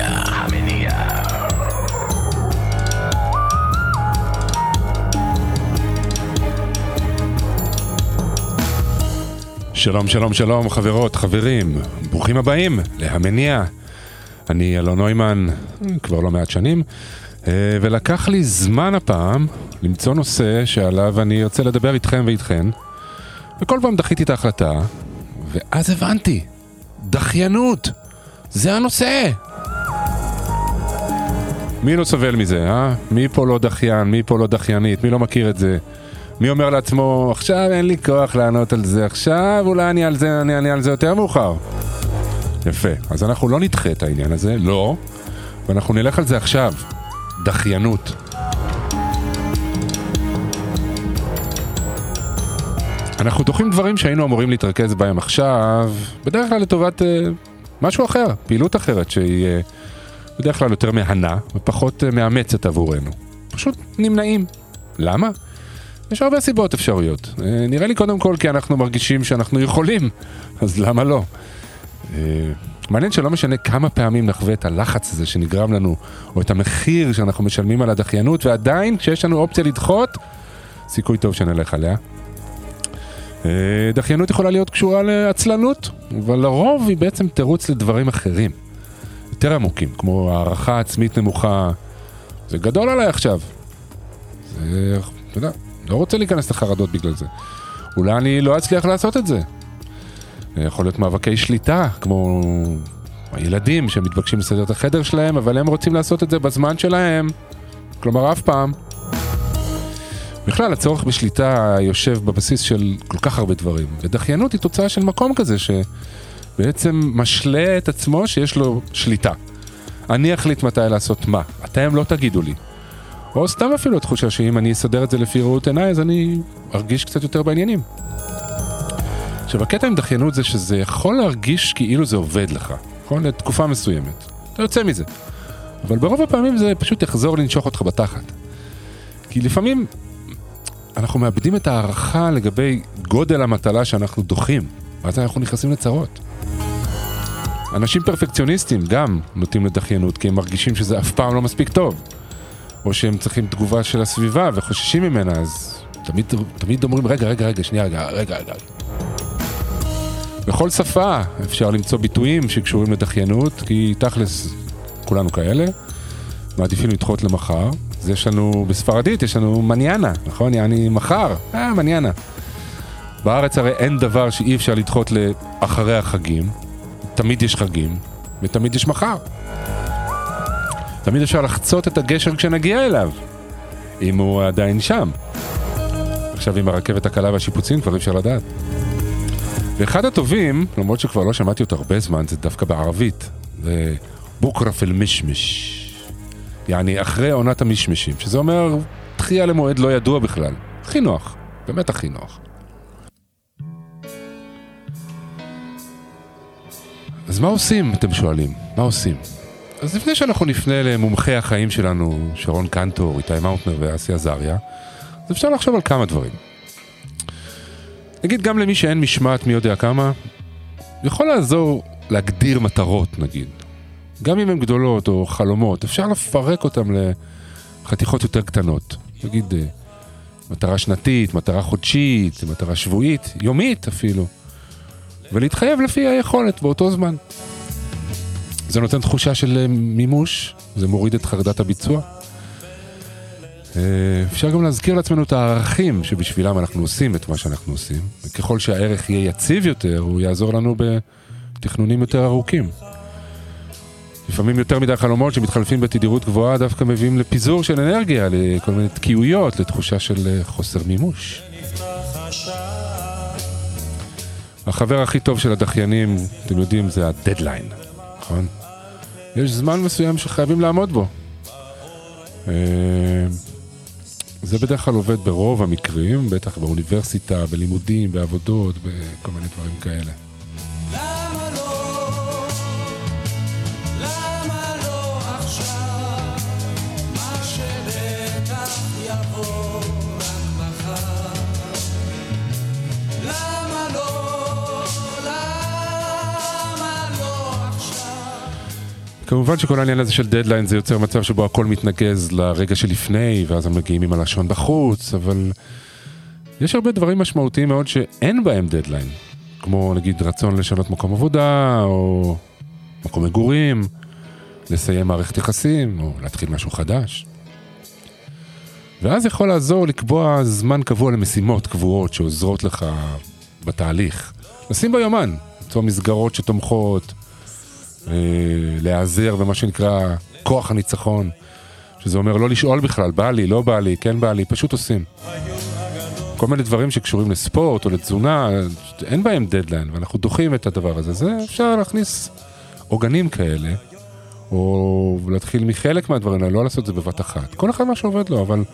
המניע. המניע. שלום, שלום, שלום, חברות, חברים, ברוכים הבאים להמניע. אני אלון נוימן, כבר לא מעט שנים, אה, ולקח לי זמן הפעם למצוא נושא שעליו אני ארצה לדבר איתכם ואיתכן, וכל פעם דחיתי את ההחלטה, ואז הבנתי, דחיינות, זה הנושא. מי לא סובל מזה, אה? מי פה לא דחיין, מי פה לא דחיינית, מי לא מכיר את זה? מי אומר לעצמו, עכשיו אין לי כוח לענות על זה, עכשיו אולי אני על זה, אני אענה על זה יותר מאוחר. יפה, אז אנחנו לא נדחה את העניין הזה, לא, ואנחנו נלך על זה עכשיו, דחיינות. אנחנו דוחים דברים שהיינו אמורים להתרכז בהם עכשיו, בדרך כלל לטובת uh, משהו אחר, פעילות אחרת שהיא uh, בדרך כלל יותר מהנה ופחות uh, מאמצת עבורנו. פשוט נמנעים. למה? יש הרבה סיבות אפשריות. אה, נראה לי קודם כל כי אנחנו מרגישים שאנחנו יכולים, אז למה לא? אה, מעניין שלא משנה כמה פעמים נחווה את הלחץ הזה שנגרם לנו, או את המחיר שאנחנו משלמים על הדחיינות, ועדיין כשיש לנו אופציה לדחות, סיכוי טוב שנלך עליה. אה, דחיינות יכולה להיות קשורה לעצלנות, אבל לרוב היא בעצם תירוץ לדברים אחרים, יותר עמוקים, כמו הערכה עצמית נמוכה. זה גדול עליי עכשיו. זה, אתה יודע, לא רוצה להיכנס לחרדות בגלל זה. אולי אני לא אצליח לעשות את זה. יכול להיות מאבקי שליטה, כמו הילדים שמתבקשים לסדר את החדר שלהם, אבל הם רוצים לעשות את זה בזמן שלהם, כלומר אף פעם. בכלל, הצורך בשליטה יושב בבסיס של כל כך הרבה דברים, ודחיינות היא תוצאה של מקום כזה שבעצם משלה את עצמו שיש לו שליטה. אני אחליט מתי לעשות מה, אתם לא תגידו לי. או סתם אפילו התחושה שאם אני אסדר את זה לפי ראות עיניי, אז אני ארגיש קצת יותר בעניינים. עכשיו, הקטע עם דחיינות זה שזה יכול להרגיש כאילו זה עובד לך, נכון? לתקופה מסוימת. אתה יוצא מזה. אבל ברוב הפעמים זה פשוט יחזור לנשוך אותך בתחת. כי לפעמים אנחנו מאבדים את ההערכה לגבי גודל המטלה שאנחנו דוחים, ואז אנחנו נכנסים לצרות. אנשים פרפקציוניסטים גם נוטים לדחיינות, כי הם מרגישים שזה אף פעם לא מספיק טוב. או שהם צריכים תגובה של הסביבה וחוששים ממנה, אז תמיד, תמיד אומרים, רגע, רגע, רגע, שנייה, רגע, רגע, רגע. בכל שפה אפשר למצוא ביטויים שקשורים לדחיינות, כי תכלס, כולנו כאלה, מעדיפים לדחות למחר. אז יש לנו, בספרדית יש לנו מניאנה, נכון? יעני מחר, אה, מניאנה. בארץ הרי אין דבר שאי אפשר לדחות לאחרי החגים, תמיד יש חגים, ותמיד יש מחר. תמיד אפשר לחצות את הגשר כשנגיע אליו, אם הוא עדיין שם. עכשיו עם הרכבת הקלה והשיפוצים כבר אי אפשר לדעת. ואחד הטובים, למרות שכבר לא שמעתי אותו הרבה זמן, זה דווקא בערבית. זה בוקרף אל מישמיש. יעני, אחרי עונת המשמשים, שזה אומר דחייה למועד לא ידוע בכלל. הכי נוח, באמת הכי נוח. אז מה עושים, אתם שואלים? מה עושים? אז לפני שאנחנו נפנה למומחי החיים שלנו, שרון קנטור, איתי מאוטנר ואסי עזריה, אז אפשר לחשוב על כמה דברים. נגיד גם למי שאין משמעת מי יודע כמה, יכול לעזור להגדיר מטרות נגיד. גם אם הן גדולות או חלומות, אפשר לפרק אותן לחתיכות יותר קטנות. נגיד אה, מטרה שנתית, מטרה חודשית, מטרה שבועית, יומית אפילו. ולהתחייב לפי היכולת באותו זמן. זה נותן תחושה של אה, מימוש, זה מוריד את חרדת הביצוע. אה, אפשר גם להזכיר לעצמנו את הערכים שבשבילם אנחנו עושים את מה שאנחנו עושים, וככל שהערך יהיה יציב יותר, הוא יעזור לנו בתכנונים יותר ארוכים. לפעמים יותר מדי חלומות שמתחלפים בתדירות גבוהה דווקא מביאים לפיזור של אנרגיה, לכל מיני תקיעויות, לתחושה של אה, חוסר מימוש. החבר הכי טוב של הדחיינים, אתם יודעים, זה הדדליין, נכון? יש זמן מסוים שחייבים לעמוד בו. אה, זה בדרך כלל עובד ברוב המקרים, בטח באוניברסיטה, בלימודים, בעבודות, בכל מיני דברים כאלה. כמובן שכל העניין הזה של דדליין זה יוצר מצב שבו הכל מתנקז לרגע שלפני, ואז הם מגיעים עם הלשון בחוץ, אבל יש הרבה דברים משמעותיים מאוד שאין בהם דדליין. כמו נגיד רצון לשנות מקום עבודה, או מקום מגורים, לסיים מערכת יחסים, או להתחיל משהו חדש. ואז יכול לעזור לקבוע זמן קבוע למשימות קבועות שעוזרות לך בתהליך. לשים ביומן, למצוא מסגרות שתומכות, להיעזר במה שנקרא כוח הניצחון, שזה אומר לא לשאול בכלל, בא לי, לא בא לי, כן בא לי, פשוט עושים. כל מיני דברים שקשורים לספורט או לתזונה, אין בהם דדליין, ואנחנו דוחים את הדבר הזה. זה אפשר להכניס עוגנים כאלה, או להתחיל מחלק מהדברים האלה, לא לעשות את זה בבת אחת. כל אחד מה שעובד לו, אבל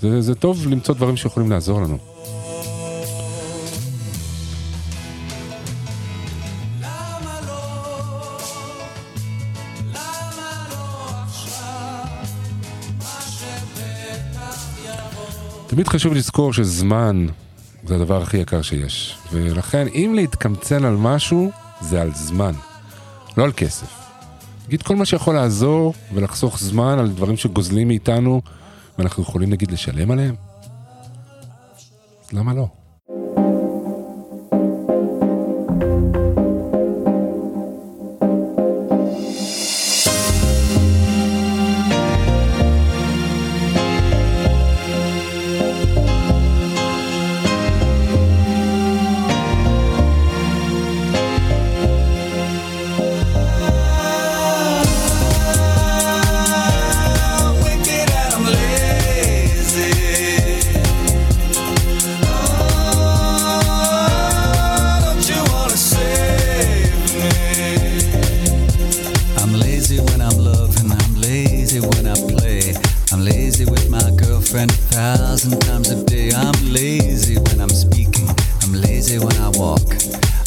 זה, זה טוב למצוא דברים שיכולים לעזור לנו. תמיד חשוב לזכור שזמן זה הדבר הכי יקר שיש. ולכן, אם להתקמצן על משהו, זה על זמן, לא על כסף. נגיד כל מה שיכול לעזור ולחסוך זמן על דברים שגוזלים מאיתנו, ואנחנו יכולים נגיד לשלם עליהם? למה לא? lazy when I walk.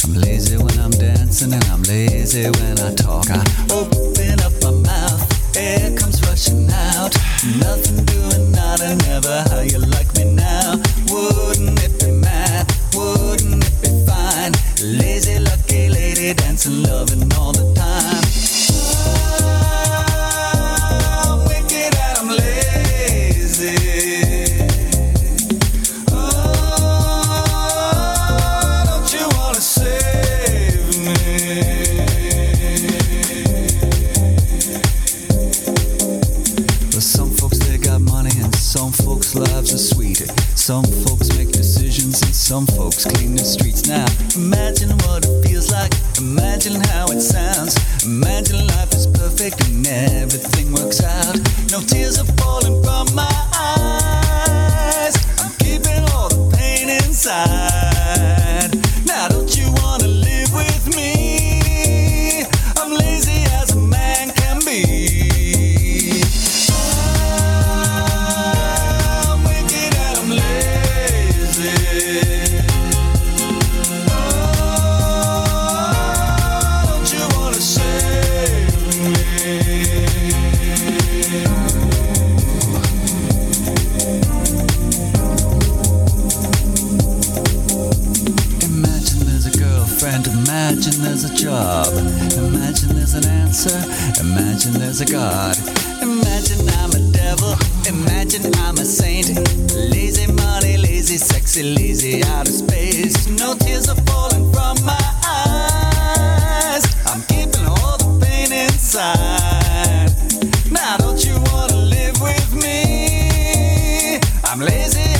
I'm lazy when I'm dancing and I'm lazy when I talk. I open up my mouth, air comes rushing out. Nothing doing, not a never how you like me now. Wouldn't it be mad? Wouldn't it be fine? Lazy, lucky lady dancing, loving all. outside. Now don't you wanna live with me? I'm lazy.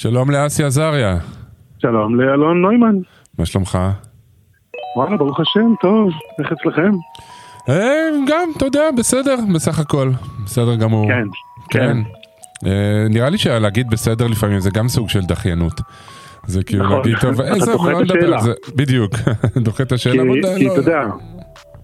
שלום לאסי עזריה, שלום לאלון נוימן. מה שלומך? וואלה, ברוך השם, טוב, איך אצלכם? אה, גם, אתה יודע, בסדר, בסך הכל, בסדר גמור. כן, כן. אה, נראה לי שלהגיד בסדר לפעמים זה גם סוג של דחיינות. זה כאילו נכון. להגיד, טוב, אתה איזה, לא נדבר. על זה. בדיוק, דוחה את השאלה. כי לא- אתה יודע,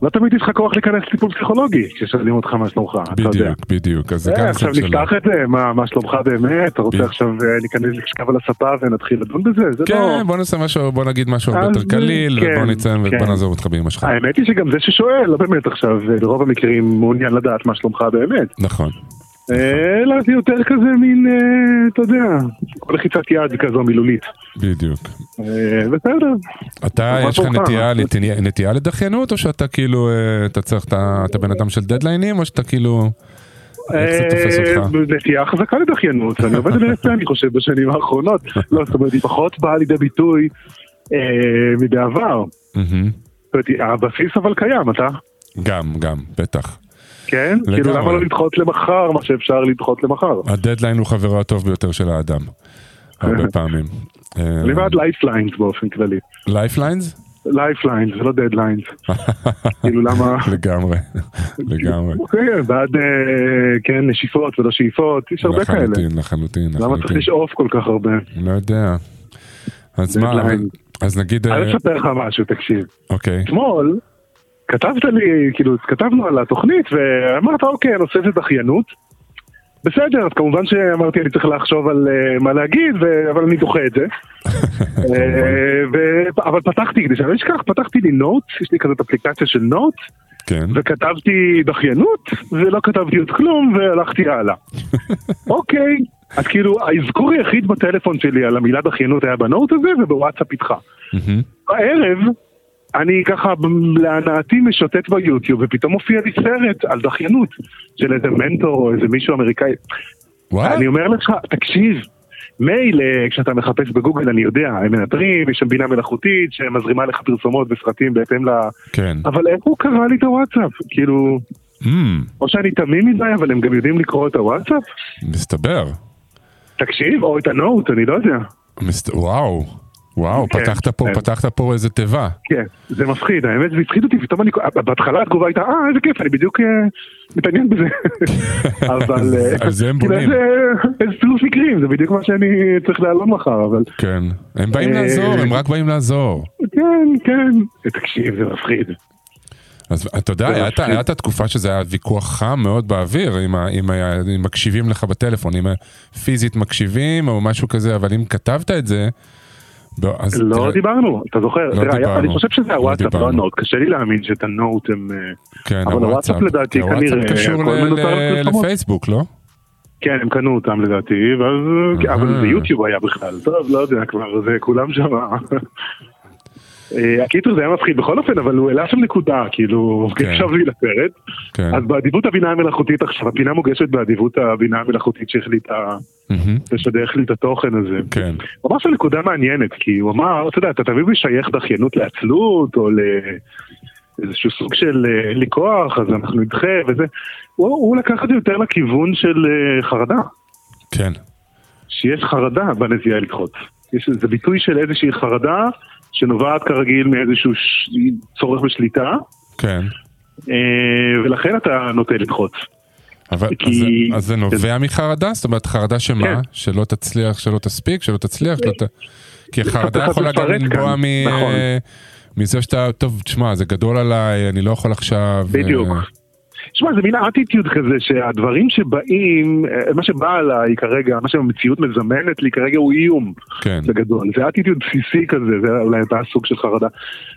לא תמיד יש לך כוח להיכנס לטיפול פסיכולוגי כששואלים אותך מה שלומך, אתה יודע. בדיוק, בדיוק, אז זה אה, גם עכשיו סוג של... נפתח את זה, מה מה שלומך באמת? אתה רוצה. עכשיו אה, להיכנס לשכב על הספה ונתחיל לדון בזה? זה לא... כן, בוא נעשה משהו, בוא נגיד משהו הרבה יותר קליל, כן, ובוא נצא ובוא כן. נעזוב אותך באמא שלך. האמת היא שגם זה ששואל, לא באמת עכשיו, אה, ברוב המקרים מעוניין לדעת מה שלומך באמת. נכון. אלא זה יותר כזה מין, אה, אתה יודע, לחיצת יד כזו מילולית. בדיוק. אה, בסדר. אתה, יש לך? נטייה, נטייה- לדחיינות, או שאתה כאילו, אה, אתה צריך, אתה אתה בן אדם של דדליינים, או שאתה כאילו... אה? נטייה חזקה לדחיינות, אני עובד על זה אני חושב בשנים האחרונות, לא, זאת אומרת, היא פחות באה לידי ביטוי אה, מבעבר. הבסיס אבל קיים, אתה? גם, גם, בטח. כן? לגמרי. כאילו למה לא לדחות למחר מה שאפשר לדחות למחר? הדדליין הוא חברו הטוב ביותר של האדם. הרבה פעמים. אני בעד lifelines באופן כללי. lifelines? lifelines, לא deadlines. כאילו למה... לגמרי, לגמרי. אוקיי, בעד, אה, כן, נשיפות ולא שאיפות, יש הרבה כאלה. לחלוטין, לחלוטין, למה צריך. לשאוף כל כך הרבה? לא יודע. אז מה, אז נגיד, אה, אני אספר לך משהו, תקשיב. אוקיי, אתמול כתבת לי, כאילו, כתבנו על התוכנית ואמרת, אוקיי, הנושא זה דחיינות. בסדר, אז כמובן שאמרתי, אני צריך לחשוב על אה, מה להגיד, ו... אבל אני דוחה את זה. אה, ו... אבל פתחתי, כדי שאני לא אשכח, פתחתי לי נוט, יש לי כזאת אפליקציה של נוט, כן, וכתבתי דחיינות, ולא כתבתי עוד כלום, והלכתי הלאה. אוקיי, אז כאילו, האזכור היחיד בטלפון שלי על המילה דחיינות היה בנוט הזה, ובוואטסאפ איתך. בערב, אני ככה להנאתי משוטט ביוטיוב, ופתאום מופיע לי סרט על דחיינות של איזה מנטור או איזה מישהו אמריקאי. וואלה, אני אומר לך, תקשיב, מילא כשאתה מחפש בגוגל, אני יודע, הם מנטרים, יש שם בינה מלאכותית שמזרימה לך פרסומות וסרטים בהתאם ל... כן. אבל איך הוא קרא לי את הוואטסאפ? כאילו, אמ, או שאני תמים מדי, אבל הם גם יודעים לקרוא את הוואטסאפ? מסתבר. תקשיב, או את הנוט, אני לא יודע. מסת- וואו, וואו, כן, פתחת פה, כן. פתחת פה איזה תיבה. כן, זה מפחיד, האמת זה הפחיד אותי, פתאום אני, בהתחלה התגובה הייתה, אה, איזה כיף, אני בדיוק אה, מתעניין בזה. אבל... אה, על זה הם כאילו, בונים. איזה- איזה צירוף מקרים, זה בדיוק מה שאני צריך להעלות מחר, אבל... כן. הם באים אה, לעזור, הם רק באים לעזור. כן, כן. תקשיב, זה מפחיד. אז אתה יודע, היה את- התקופה שזה היה ויכוח חם מאוד באוויר, אם אם אם מקשיבים לך בטלפון, אם פיזית מקשיבים או משהו כזה, אבל אם כתבת את זה, לא, אז לא תראה, דיברנו, אתה זוכר? לא תראה, דיברנו. אני חושב שזה לא הוואטסאפ, לא. הנוט, קשה לי להאמין שאת הנוט הם... אה, כן, אבל הוואטסאפ, לדעתי כי הוואטסאפ כנראה, קשור ל- ל-. לפייסבוק, לא? כן, הם קנו אותם לדעתי, ואז... אהה. אבל זה יוטיוב היה בכלל, טוב, לא יודע כבר, זה כולם שם. אה, הקיצור זה היה מפחיד בכל אופן, אבל הוא העלה שם נקודה, כאילו, כן. הקשבתי לסרט. כן. אז באדיבות הבינה המלאכותית עכשיו, הפינה מוגשת באדיבות הבינה המלאכותית שהחליטה לשדך לי את התוכן הזה. כן. הוא אמר שם נקודה מעניינת, כי הוא אמר, אתה יודע, אתה תמיד משייך דחיינות לעצלות, או לאיזשהו סוג של אה, אין לי כוח, אז אנחנו נדחה וזה. הוא, הוא לקח את זה יותר לכיוון של אה, חרדה, כן. שיש חרדה בנטייה לדחות. יש, זה ביטוי של איזושהי חרדה שנובעת כרגיל מאיזשהו. צורך בשליטה, כן. אה, ולכן אתה נוטה לדחות. אבל כי- אז, אז זה נובע מחרדה? זאת אומרת חרדה שמה? כן. שלא תצליח, שלא תספיק, שלא תצליח, שלא ת... כי חרדה יכולה גם לנבוע מ... נכון. מזה שאתה, טוב, תשמע, זה גדול עליי, אני לא יכול עכשיו... בדיוק. תשמע, זה מין אטיטיוד כזה שהדברים שבאים, אה, מה שבא עליי כרגע, מה שהמציאות מזמנת לי כרגע הוא איום כן, בגדול. זה אטיטיוד בסיסי כזה, זה אולי אתה סוג של חרדה.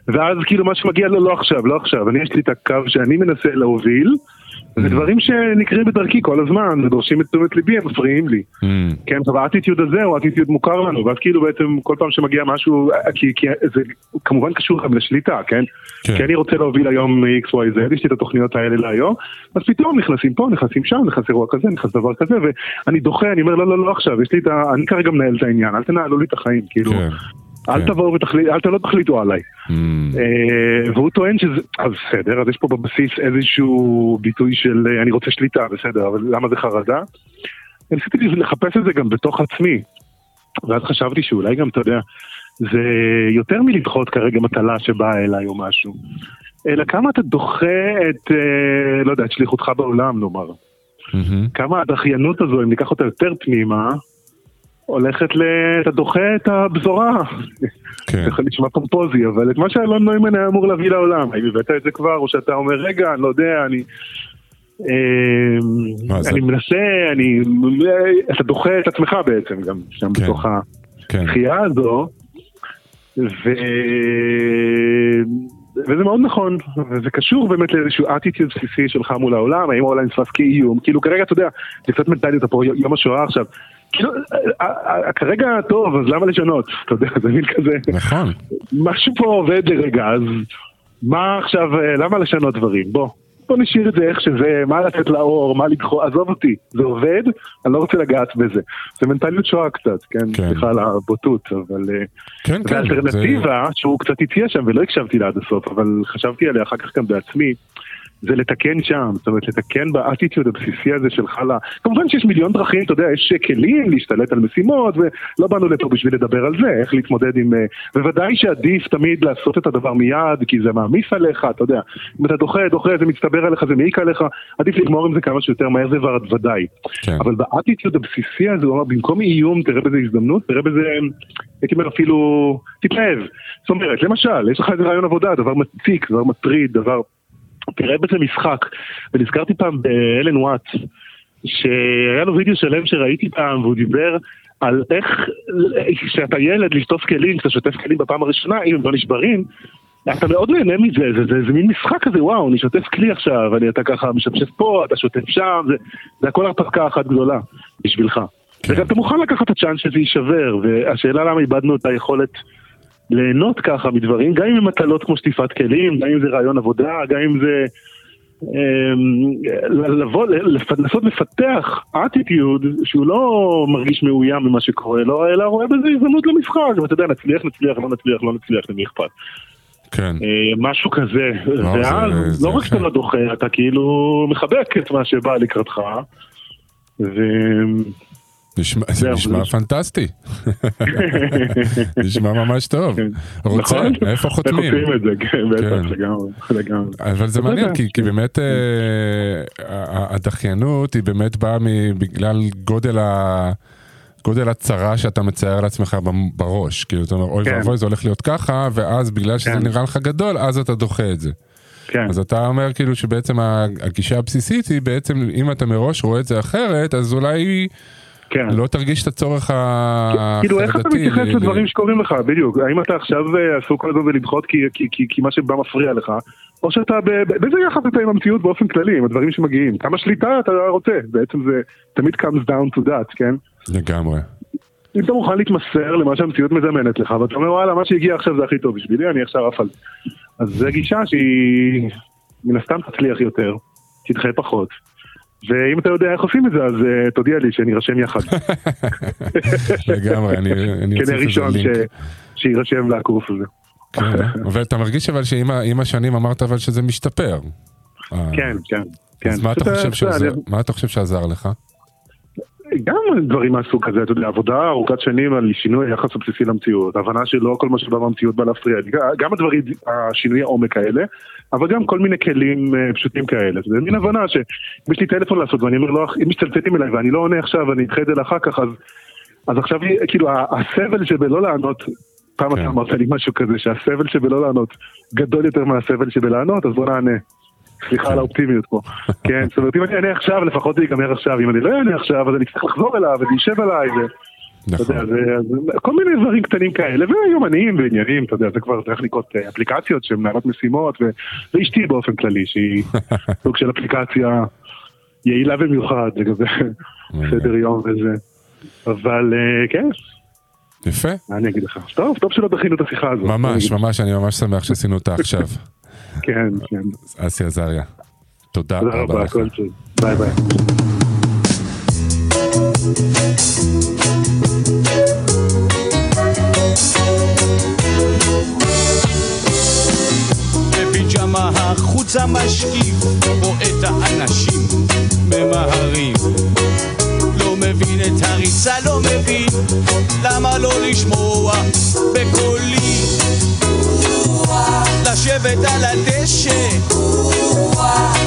ואז כאילו מה שמגיע לו, לא עכשיו, לא עכשיו. אני יש לי את הקו שאני מנסה להוביל, זה דברים שנקרים בדרכי כל הזמן, ודורשים את תשומת ליבי, הם מפריעים לי. אמ, כן, עכשיו האטיטיוד הזה הוא אטיטיוד מוכר לנו, ואז כאילו בעצם כל פעם שמגיע משהו, אה, כי, כי זה כמובן קשור גם לשליטה, כן? כן. כי אני רוצה להוביל היום XYZ, יש לי את התוכניות האלה להיום, אז פתאום נכנסים פה, נכנסים שם, נכנס אירוע כזה, נכנס דבר כזה, ואני דוחה, אני אומר לא, לא, לא עכשיו, יש לי את ה... אני כרגע מנהל את העניין, אל תנהלו לי את החיים, כאילו, כן. אל כן. תבואו ותחליטו, אל לא תחליטו עליי. Mm, אה, והוא טוען שזה, אז בסדר, אז יש פה בבסיס איזשהו ביטוי של אה, אני רוצה שליטה, בסדר, אבל למה זה חרדה? ניסיתי לחפש את זה גם בתוך עצמי, ואז חשבתי שאולי גם, אתה יודע, זה יותר מלדחות כרגע מטלה שבאה אליי או משהו, אלא כמה אתה דוחה את, אה, לא יודע, את שליחותך בעולם, נאמר. מהמם. כמה הדחיינות הזו, אם ניקח אותה יותר פנימה, הולכת ל... אתה דוחה את הבשורה. כן. זה לשמוע פומפוזי, אבל את מה שאלון נוימן היה אמור להביא לעולם, האם הבאת את זה כבר, או שאתה אומר, רגע, אני לא יודע, אני... אה? אני מנסה, אני... אתה דוחה את עצמך בעצם, גם שם כן. בתוך כן. הדחייה הזו, ו... וזה מאוד נכון, וזה קשור באמת לאיזשהו אטיטיוד בסיסי שלך מול העולם, האם העולם נתפס כאיום, כאילו כרגע אתה יודע, זה קצת מנטליות, פה יום השואה עכשיו, כאילו, אה, אה, כרגע טוב, אז למה לשנות? אתה יודע, זה מין כזה, נכון. משהו פה עובד לרגע, אז מה עכשיו, אה, למה לשנות דברים? בוא, בוא נשאיר את זה איך שזה, מה לתת לאור, מה לדחוף, עזוב אותי, זה עובד, אני לא רוצה לגעת בזה. זה מנטליות שואה קצת, כן? כן. סליחה על הבוטות, אבל... אה, כן, כן. זה- והאלטרנטיבה, שהוא קצת הציע שם ולא הקשבתי לה עד הסוף, אבל חשבתי עליה אחר כך גם בעצמי, זה לתקן שם, זאת אומרת לתקן באטיטיוד הבסיסי הזה שלך ל... כמובן שיש מיליון דרכים, אתה יודע, יש כלים להשתלט על משימות, ולא באנו לפה בשביל לדבר על זה, איך להתמודד עם... אה, בוודאי שעדיף תמיד לעשות את הדבר מיד, כי זה מעמיס עליך, אתה יודע, אם אתה דוחה, דוחה, זה מצטבר עליך, זה מעיק עליך, עדיף לגמור עם זה כמה שיותר מהר, זה כבר ודאי. כן. אבל באטיטיוד הבסיסי הזה, הוא אמר, במקום איום, תראה בזה הזדמנות, תראה בזה, הייתי אומר אפילו, תתלהב. זאת אומרת, למשל, יש לך איזה רעיון עבודה, דבר מציק, דבר מטריד, דבר... תראה בזה משחק. ונזכרתי פעם באלן וואטס, שהיה לו וידאו שלם שראיתי פעם, והוא דיבר על איך, כשאתה ילד לשטוף כלים, כשאתה שוטף כלים בפעם הראשונה, אם הם לא נשברים, אתה מאוד נהנה מזה, זה, זה, זה מין משחק כזה, וואו, אני שוטף כלי עכשיו, אני, אתה ככה משפשף פה, אתה שוטף שם, זה, זה הכל הרפתקה אחת גדולה בשבילך. כן. וגם אתה מוכן לקחת את הצ'אנס שזה יישבר, והשאלה למה איבדנו את היכולת ליהנות ככה מדברים, גם אם הם מטלות כמו שטיפת כלים, גם אם זה רעיון עבודה, גם אם זה אמ, לבוא, לנסות לפתח אטיטיוד שהוא לא מרגיש מאוים ממה שקורה לו, אלא רואה בזה הזדמנות למשחק, ואתה יודע, נצליח, נצליח, לא נצליח, לא נצליח, למי אכפת. כן. אה, משהו כזה, זה- ואז לא רק שאתה. לא דוחה, אתה כאילו מחבק את מה שבא לקראתך. נשמע- זה נשמע פנטסטי. נשמע ממש טוב. כן. רוצה, נכון? איפה חותמים? כן, כן. אבל זה מעניין, כי, כי באמת אה, הדחיינות היא באמת באה בגלל גודל ה... גודל הצרה שאתה מצייר לעצמך בראש, כאילו אתה אומר אוי. ואבוי זה הולך להיות ככה, ואז בגלל שזה. נראה לך גדול, אז אתה דוחה את זה. כן, אז אתה אומר כאילו שבעצם הגישה הבסיסית היא בעצם אם אתה מראש רואה את זה אחרת, אז אולי כן. לא תרגיש את הצורך החרדתי. כאילו איך אתה מתייחס לדברים שקורים לך, בדיוק, האם אתה עכשיו אה, עסוק כל הזמן בלדחות כי- מה שבא מפריע לך, או שאתה, באיזה יחס אתה עם המציאות באופן כללי, עם הדברים שמגיעים, כמה שליטה אתה רוצה, בעצם זה תמיד comes down to that, כן? לגמרי. אם אתה מוכן להתמסר למה שהמציאות מזמנת לך, ואתה אומר וואלה, מה שהגיע עכשיו זה הכי טוב בשבילי, אני עכשיו עף על זה. אז זו גישה שהיא מן הסתם תצליח יותר, תדחה פחות. ואם אתה יודע איך עושים את זה, אז uh, תודיע לי שנירשם יחד. לגמרי, אני, אני כדי אוסיף איזה ראשון ש... לינק. שיירשם לקורס הזה. כן, אבל אתה מרגיש אבל שעם השנים אמרת אבל שזה משתפר. אה, כן, כן. כן. אז מה אתה חושב שעזר לך? גם דברים מהסוג הזה, אתה יודע, עבודה ארוכת שנים על שינוי היחס הבסיסי למציאות, הבנה שלא כל מה שבא מהמציאות בא להפריע לי, גם הדברים, השינויי העומק האלה, אבל גם כל מיני כלים אה, פשוטים כאלה, זה מין הבנה שאם יש לי טלפון לעשות ואני אומר, לא, אם מצטלצלים אליי ואני לא עונה עכשיו ואני אדחה את זה לאחר כך, אז, אז עכשיו, כאילו, הסבל שבלא לענות, פעם כן. אתה אמרת לי משהו כזה, שהסבל שבלא לענות גדול יותר מהסבל שבלענות, אז בוא נענה. סליחה על האופטימיות פה. כן, זאת אומרת, אם אני אענה עכשיו, לפחות זה ייגמר עכשיו. אם אני לא אענה עכשיו, אז אני צריך לחזור אליו, וזה יישב עליי, ו... אתה יודע, נכון. זה, כל מיני דברים קטנים כאלה, ויומניים ועניינים, אתה יודע, זה כבר צריך לקרות אה, אפליקציות שמנהלות משימות. ואשתי באופן כללי, שהיא סוג של אפליקציה יעילה במיוחד לגבי סדר יום וזה. אבל אה, כן, יפה, מה אני אגיד לך? טוב, טוב שלא דחינו את השיחה הזאת. ממש, ממש, אני ממש שמח שעשינו אותה עכשיו. כן, כן. אסי עזריה, תודה תודה רבה לך. הכל טוב. ביי ביי. בפיג'מה החוצה משקיף, רואה את האנשים ממהרים. לא מבין את הריצה, לא מבין, למה לא לשמוע בקולי? לשבת על הדשא,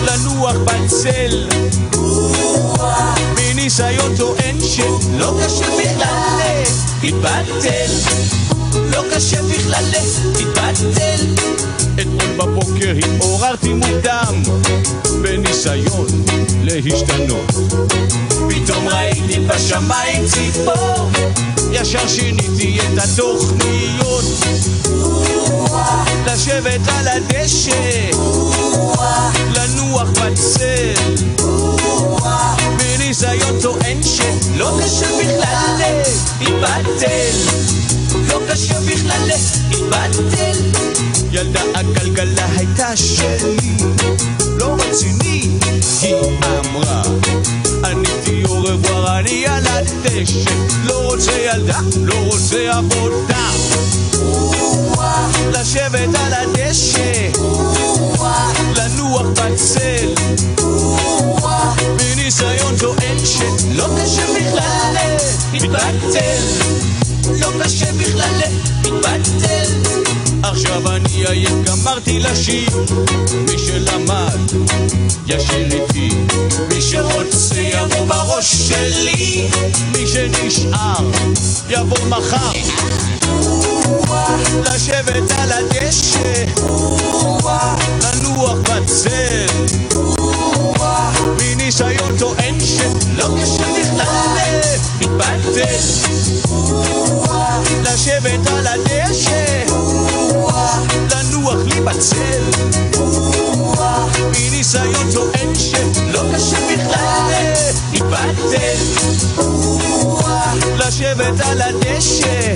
לנוח בצל. מניסיון טוען שלא קשה בכלל להתבטל. לא קשה בכלל להתבטל. אתמול בבוקר התעוררתי מוקדם, בניסיון להשתנות. פתאום ראיתי בשמיים ציפור, ישר שיניתי את התוכניות. לשבת על הדשא, לנוח בצל. בניסיון טוען שלא קשה בכלל להתבטל. לא קשה בכלל להתבטל. ילדה הגלגלה הייתה שלי, לא רציני, היא אמרה. עניתי au revoir, אני על הדשא, לא רוצה ילדה, לא רוצה עבודה. לשבת על הדשא, לנוח בצל. מניסיון טוען שלא קשה בכלל להתבטל. לא קשה בכלל להתבטל. עכשיו אני עייף, גמרתי לשיר. מי שלמד, ישיר איתי. מי שרוצה יבוא בראש שלי. מי שנשאר, יבוא מחר. לשבת על הדשא, לנוח בצל. מניסיון טוען שלא קשה בכלל להתבטל. לשבת על הדשא, לנוח לי בצל. מניסיון טוען שלא קשה בכלל להתבטל. לשבת על הדשא,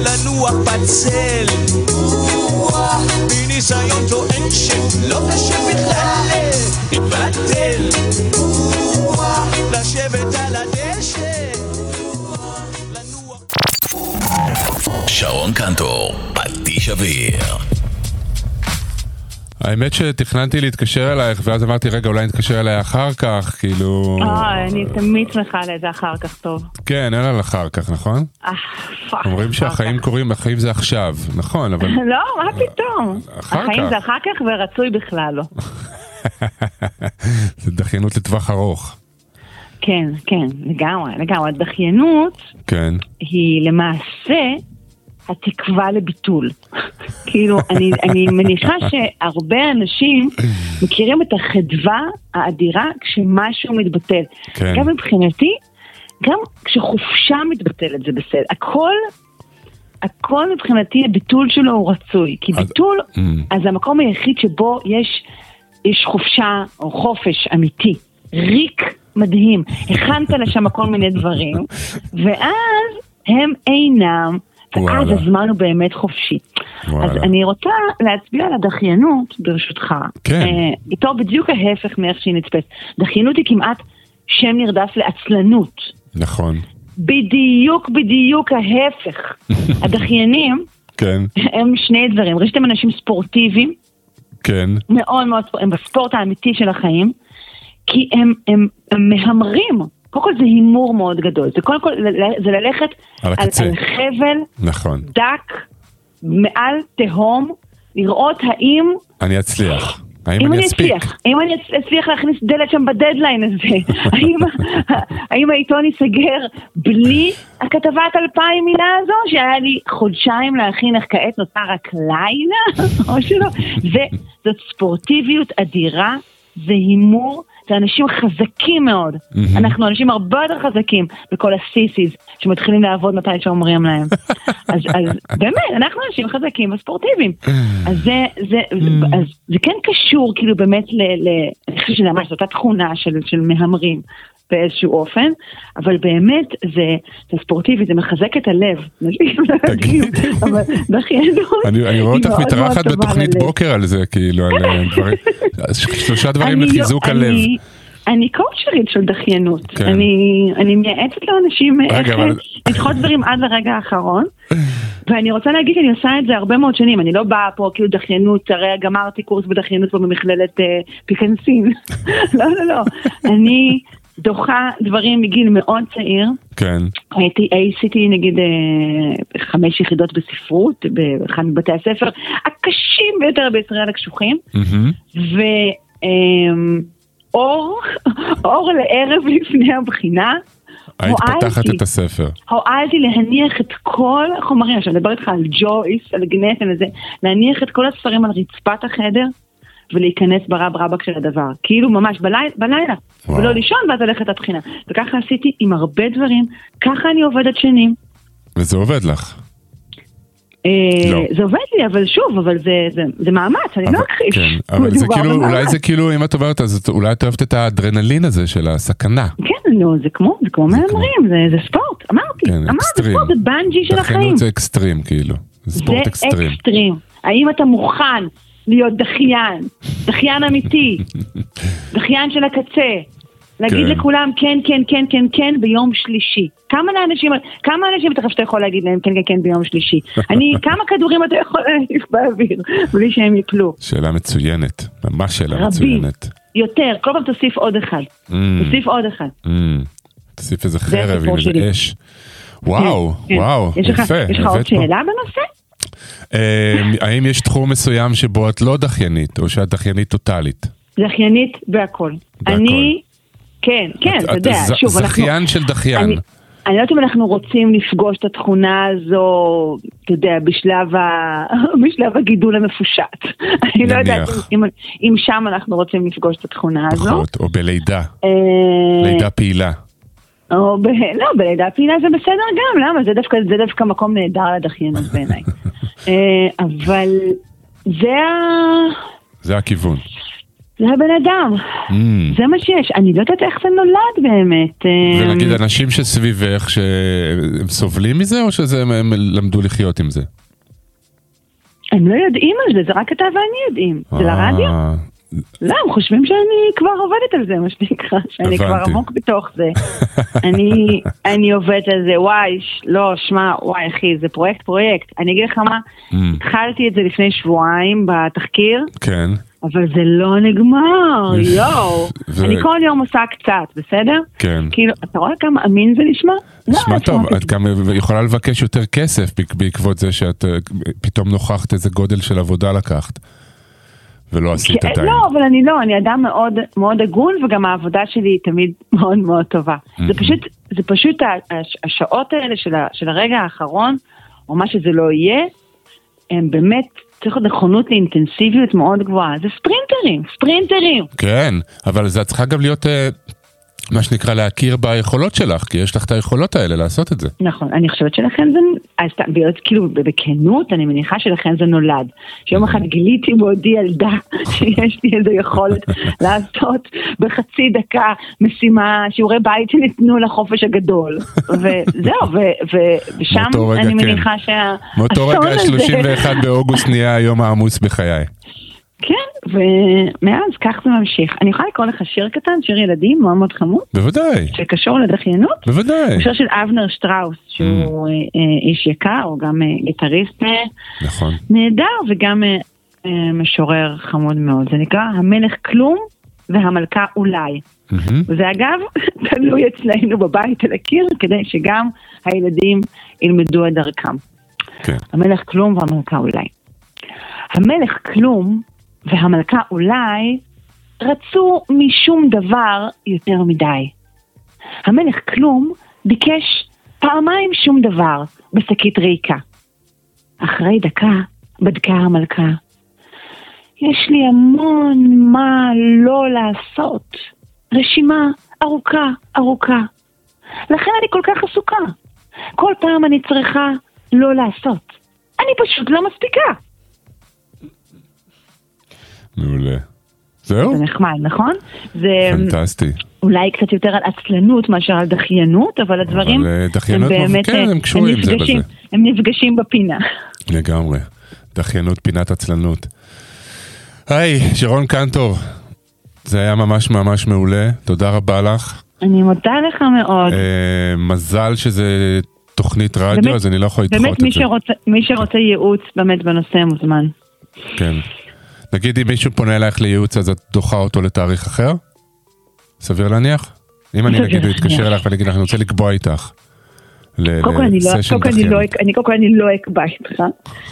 לנוח בצל. מניסיון טוען שלא קשה בכלל להתבטל. לשבת על הדשא, לנוח שרון קנטור, פטיש אוויר. האמת שתכננתי להתקשר אלייך, ואז אמרתי, רגע, אולי נתקשר אליה אחר כך, כאילו... אה, אני תמיד שמחה לזה אחר כך טוב. כן, אין על אחר כך, נכון? אה. אומרים שהחיים. קורים, החיים זה עכשיו, נכון, אבל... לא, מה פתאום? אחר החיים כך. זה אחר כך ורצוי בכלל לא. זה דחיינות לטווח ארוך. כן, כן, לגמרי, לגמרי. הדחיינות כן, היא למעשה התקווה לביטול. כאילו, אני, אני מניחה שהרבה אנשים מכירים את החדווה האדירה כשמשהו מתבטל. כן. גם מבחינתי, גם כשחופשה מתבטלת זה בסדר. הכל, הכל מבחינתי הביטול שלו הוא רצוי. כי אז- ביטול, Mm. אז זה המקום היחיד שבו יש, יש חופשה או חופש אמיתי. ריק מדהים. הכנת לשם כל מיני דברים, ואז הם אינם, ואז. הזמן הוא באמת חופשי. וואלה. אז אני רוצה להצביע על הדחיינות, ברשותך. כן. אה, בתור בדיוק ההפך מאיך שהיא נצפית. דחיינות היא כמעט שם נרדף לעצלנות. נכון. בדיוק בדיוק ההפך. הדחיינים כן, הם שני דברים. ראשית הם אנשים ספורטיביים, כן, מאוד מאוד, ספור- הם בספורט האמיתי של החיים, כי הם, הם, הם מהמרים. קודם כל זה הימור מאוד גדול. זה קודם כל, זה ללכת על על. על חבל נכון. דק מעל תהום, לראות האם אני אצליח. האם אם אני אני אספיק? אצליח, אם אני אצליח להכניס דלת שם בדדליין הזה, האם, האם העיתון ייסגר בלי הכתבת אלפיים מילה הזו, שהיה לי חודשיים להכין, איך כעת נותר רק לילה, או שלא, זה, זאת ספורטיביות אדירה, זה הימור, זה אנשים חזקים מאוד, מהמם. אנחנו אנשים הרבה יותר חזקים בכל הסיסיס שמתחילים לעבוד מתי שאומרים להם. אז, אז באמת, אנחנו אנשים חזקים וספורטיביים. אז זה, זה, אז זה כן קשור כאילו באמת ל... ל אני חושבת שזה ממש אותה תכונה של, של מהמרים באיזשהו אופן, אבל באמת זה, זה ספורטיבי, זה מחזק את הלב. אני רואה אותך מתארחת בתוכנית. בוקר על זה, כאילו, על אה, שלושה דברים אני- לחיזוק הלב. אני- קואוצ'רית של דחיינות. כן. אני, אני מייעצת לאנשים איך אבל- לדחות דברים עד לרגע האחרון. ואני רוצה להגיד שאני עושה את זה הרבה מאוד שנים, אני לא באה פה כאילו דחיינות, הרי גמרתי קורס בדחיינות פה במכללת אה, פיקנסין. לא, לא, לא. אני דוחה דברים מגיל מאוד צעיר. כן. הייתי, עשיתי נגיד אה, חמש יחידות בספרות באחד מבתי הספר הקשים ביותר בישראל הקשוחים. מהמם. ואור, אור לערב לפני הבחינה, היית הועלתי. פותחת את הספר. הועלתי להניח את כל החומרים, עכשיו אני מדברת איתך על ג'ויס, על גנטן וזה, להניח את כל הספרים על רצפת החדר ולהיכנס ברב רבק של הדבר, כאילו ממש בלילה, בלילה וואו. ולא לישון ואז ללכת לבחינה. וככה עשיתי עם הרבה דברים, ככה אני עובדת שנים. וזה עובד לך. אה, לא. זה עובד לי, אבל שוב, אבל זה, זה, זה מאמץ, אני אבל- לא אכחיש. כן, אבל זה כאילו, במאמץ. אולי זה כאילו, אם את אומרת, אז את- אולי את אוהבת את האדרנלין הזה של הסכנה. כן, נו, זה כמו, זה כמו מהמרים, זה, זה ספורט, אמרתי, כן, אמרתי. ספורט, זה בנג'י של החיים. זה אקסטרים, כאילו. זה ספורט זה אקסטרים. אקסטרים. האם אתה מוכן להיות דחיין, דחיין אמיתי, דחיין של הקצה, להגיד כן. לכולם כן, כן, כן, כן, כן ביום שלישי. כמה לאנשים, כמה אנשים אתה חושב שאתה יכול להגיד להם כן, כן, כן ביום שלישי? אני, כמה כדורים אתה יכול להניף באוויר בלי שהם יפלו? שאלה מצוינת, ממש שאלה רבים. מצוינת. יותר, כל פעם תוסיף עוד אחד. Mm, תוסיף עוד אחד. mm. תוסיף איזה חרב עם איזה. אש. וואו, כן. וואו, יש לך- יפה. יש לך עוד. שאלה בנושא? אה, האם יש תחום מסוים שבו את לא דחיינית, או שאת דחיינית טוטאלית? זכיינית בהכל. בהכל. אני, כן, כן, את- אתה את יודע, שוב, אנחנו... זכיין של דחיין. אני, אני לא יודעת אם אנחנו רוצים לפגוש את התכונה הזו, אתה יודע, בשלב, ה... בשלב הגידול המפושט. אני לא יודעת. אם, אם שם אנחנו רוצים לפגוש את התכונה הזו. פחות, או בלידה, אה, לידה פעילה. או ב... לא, בלידה פעילה זה בסדר גם, למה? זה דווקא, זה דווקא מקום נהדר לדחיינות בעיניי. אה, אבל זה, ה... זה הכיוון. זה הבן אדם, Mm. זה מה שיש. אני לא יודעת איך זה נולד באמת. אה, ונגיד אנשים שסביבך שהם סובלים מזה או שזה הם, הם למדו לחיות עם זה? הם לא יודעים על זה, זה רק אתה ואני יודעים. זה לרדיו? לא, הם חושבים שאני כבר עובדת על זה, מה שנקרא, שאני כבר. עמוק בתוך זה. אני, אני עובדת על זה, וואי, ש- לא, שמע, וואי אחי, זה פרויקט פרויקט. אני אגיד לך מה, Mm. התחלתי את זה לפני שבועיים בתחקיר, כן, אבל זה לא נגמר, יואו. ו- אני כל יום עושה קצת, בסדר? כן. כאילו, אתה רואה כמה אמין זה נשמע? לא, נשמע איפה טוב? את גם יכולה לבקש יותר כסף בעק- בעקבות זה שאת אה, פתאום נוכחת איזה גודל של עבודה לקחת. ולא עשית כן, עדיין. לא, אבל אני לא, אני אדם מאוד מאוד הגון, וגם העבודה שלי היא תמיד מאוד מאוד טובה. זה פשוט, זה פשוט השעות האלה של ה- של הרגע האחרון, או מה שזה לא יהיה, הם באמת, צריך להיות נכונות לאינטנסיביות מאוד גבוהה. זה ספרינטרים, ספרינטרים. כן, אבל זה את צריכה גם להיות, אה, מה שנקרא, להכיר ביכולות שלך, כי יש לך את היכולות האלה לעשות את זה. נכון, אני חושבת שלכן זה, אז כאילו בכנות, אני מניחה שלכן זה נולד. שיום אחד גיליתי בעודי ילדה שיש לי איזו יכולת לעשות בחצי דקה משימה, שיעורי בית שניתנו לחופש הגדול. וזהו, ו- ו- ושם אני כן. מניחה שה... מאותו רגע, הזה- 31 באוגוסט נהיה היום העמוס בחיי. כן, ומאז כך זה ממשיך. אני יכולה לקרוא לך שיר קטן, שיר ילדים מאוד מאוד חמוד, בוודאי, שקשור לדחיינות? בוודאי. שיר של אבנר שטראוס, שהוא אה, אה, איש יקר, הוא גם אה, גיטריסט נכון. נהדר וגם משורר חמוד מאוד. זה נקרא המלך כלום והמלכה אולי. מהמם. וזה אגב תלוי אצלנו בבית על הקיר, כדי שגם הילדים ילמדו את דרכם. כן. המלך כלום והמלכה אולי. המלך כלום והמלכה אולי רצו משום דבר יותר מדי. המלך כלום ביקש פעמיים שום דבר בשקית ריקה. אחרי דקה בדקה המלכה. יש לי המון מה לא לעשות. רשימה ארוכה ארוכה. לכן אני כל כך עסוקה. כל פעם אני צריכה לא לעשות. אני פשוט לא מספיקה. מעולה. זהו? זה נחמד, נכון? זה פנטסטי. אולי קצת יותר על עצלנות מאשר על דחיינות, אבל הדברים אבל, אה, דחיינות מב- כן, הם קשורים זה נפגשים- בזה. הם נפגשים בפינה. לגמרי. דחיינות פינת עצלנות. היי, שרון קנטור, זה היה ממש ממש מעולה, תודה רבה לך. אני מודה לך מאוד. אה, מזל שזה תוכנית רדיו, באמת- אז אני לא יכול לדחות באמת את זה. שרוצה, מי שרוצה ייעוץ באמת בנושא מוזמן. כן. נגיד אם מישהו פונה אלייך לייעוץ אז את דוחה אותו לתאריך אחר? סביר להניח? אם אני נגיד. אתקשר אלייך ואני אגיד לך אני רוצה לקבוע איתך. ל- קודם כל אני לא, לא, קודם כל אני לא אקבע איתך,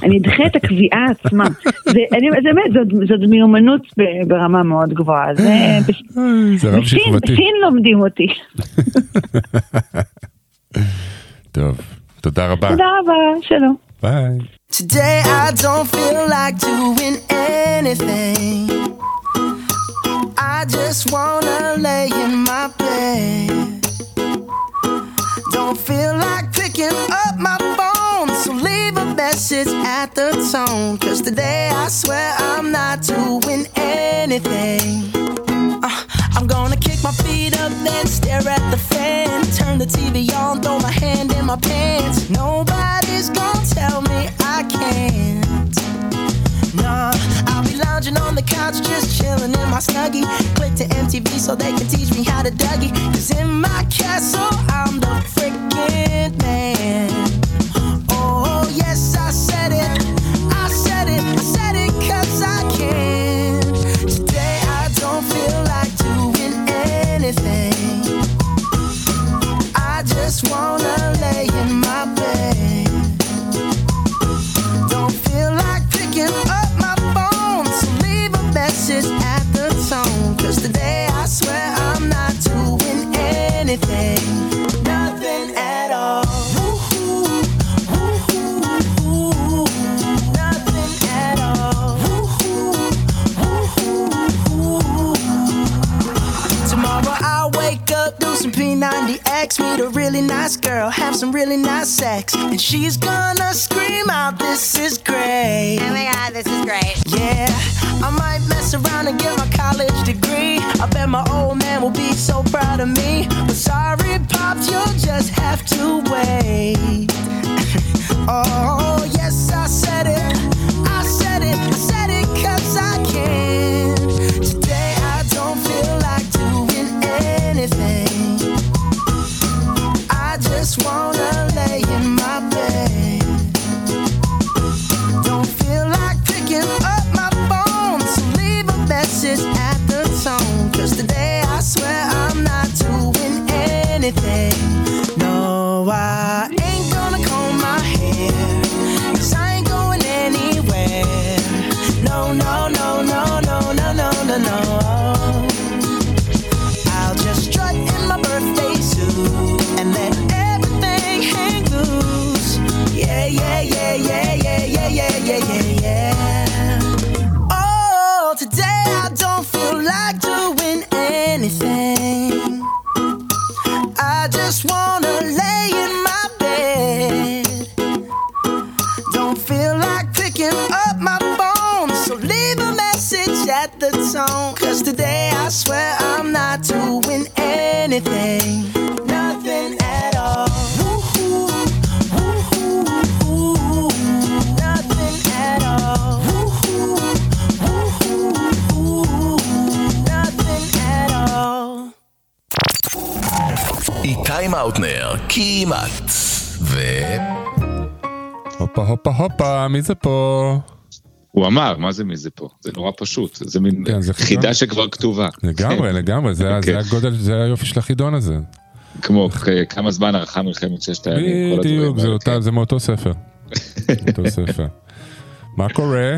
אני אדחה את הקביעה עצמה. זה באמת, זאת- מיומנות ברמה מאוד גבוהה. זה רב שכבתי. בסין לומדים אותי. טוב, תודה רבה. תודה רבה, שלום. ביי. Today I don't feel like doing anything. I just wanna lay in my bed. Don't feel like picking up my phone, so leave a message at the tone. Cause today I swear I'm not doing anything. Uh, I'm gonna my feet up, then stare at the fan. Turn the TV on, throw my hand in my pants. Nobody's gonna tell me I can't. Nah, I'll be lounging on the couch, just chilling in my snuggie. Click to MTV so they can teach me how to Dougie. Cause in my castle, I'm the freaking man. Oh, yes, I said it. I said it. I said it cause I can. Anything. I just wanna 90X, meet a really nice girl, have some really nice sex. And she's gonna scream out, This is great. Oh my god, this is great. Yeah, I might mess around and get my college degree. I bet my old man will be so proud of me. But sorry, Pops, you'll just have to הופה הופה מי זה פה? הוא אמר, מה זה מי זה פה? זה נורא פשוט, זה מין כן, זה חידה חידון. שכבר כתובה. לגמרי, לגמרי, זה ה- אוקיי. זה הגודל, זה היופי של החידון הזה. כמו כ- כמה זמן ערכה מלחמת ששת הימים, כל הדברים בדיוק, זה האלה, כן. זה מאותו ספר. אותו ספר. מה קורה?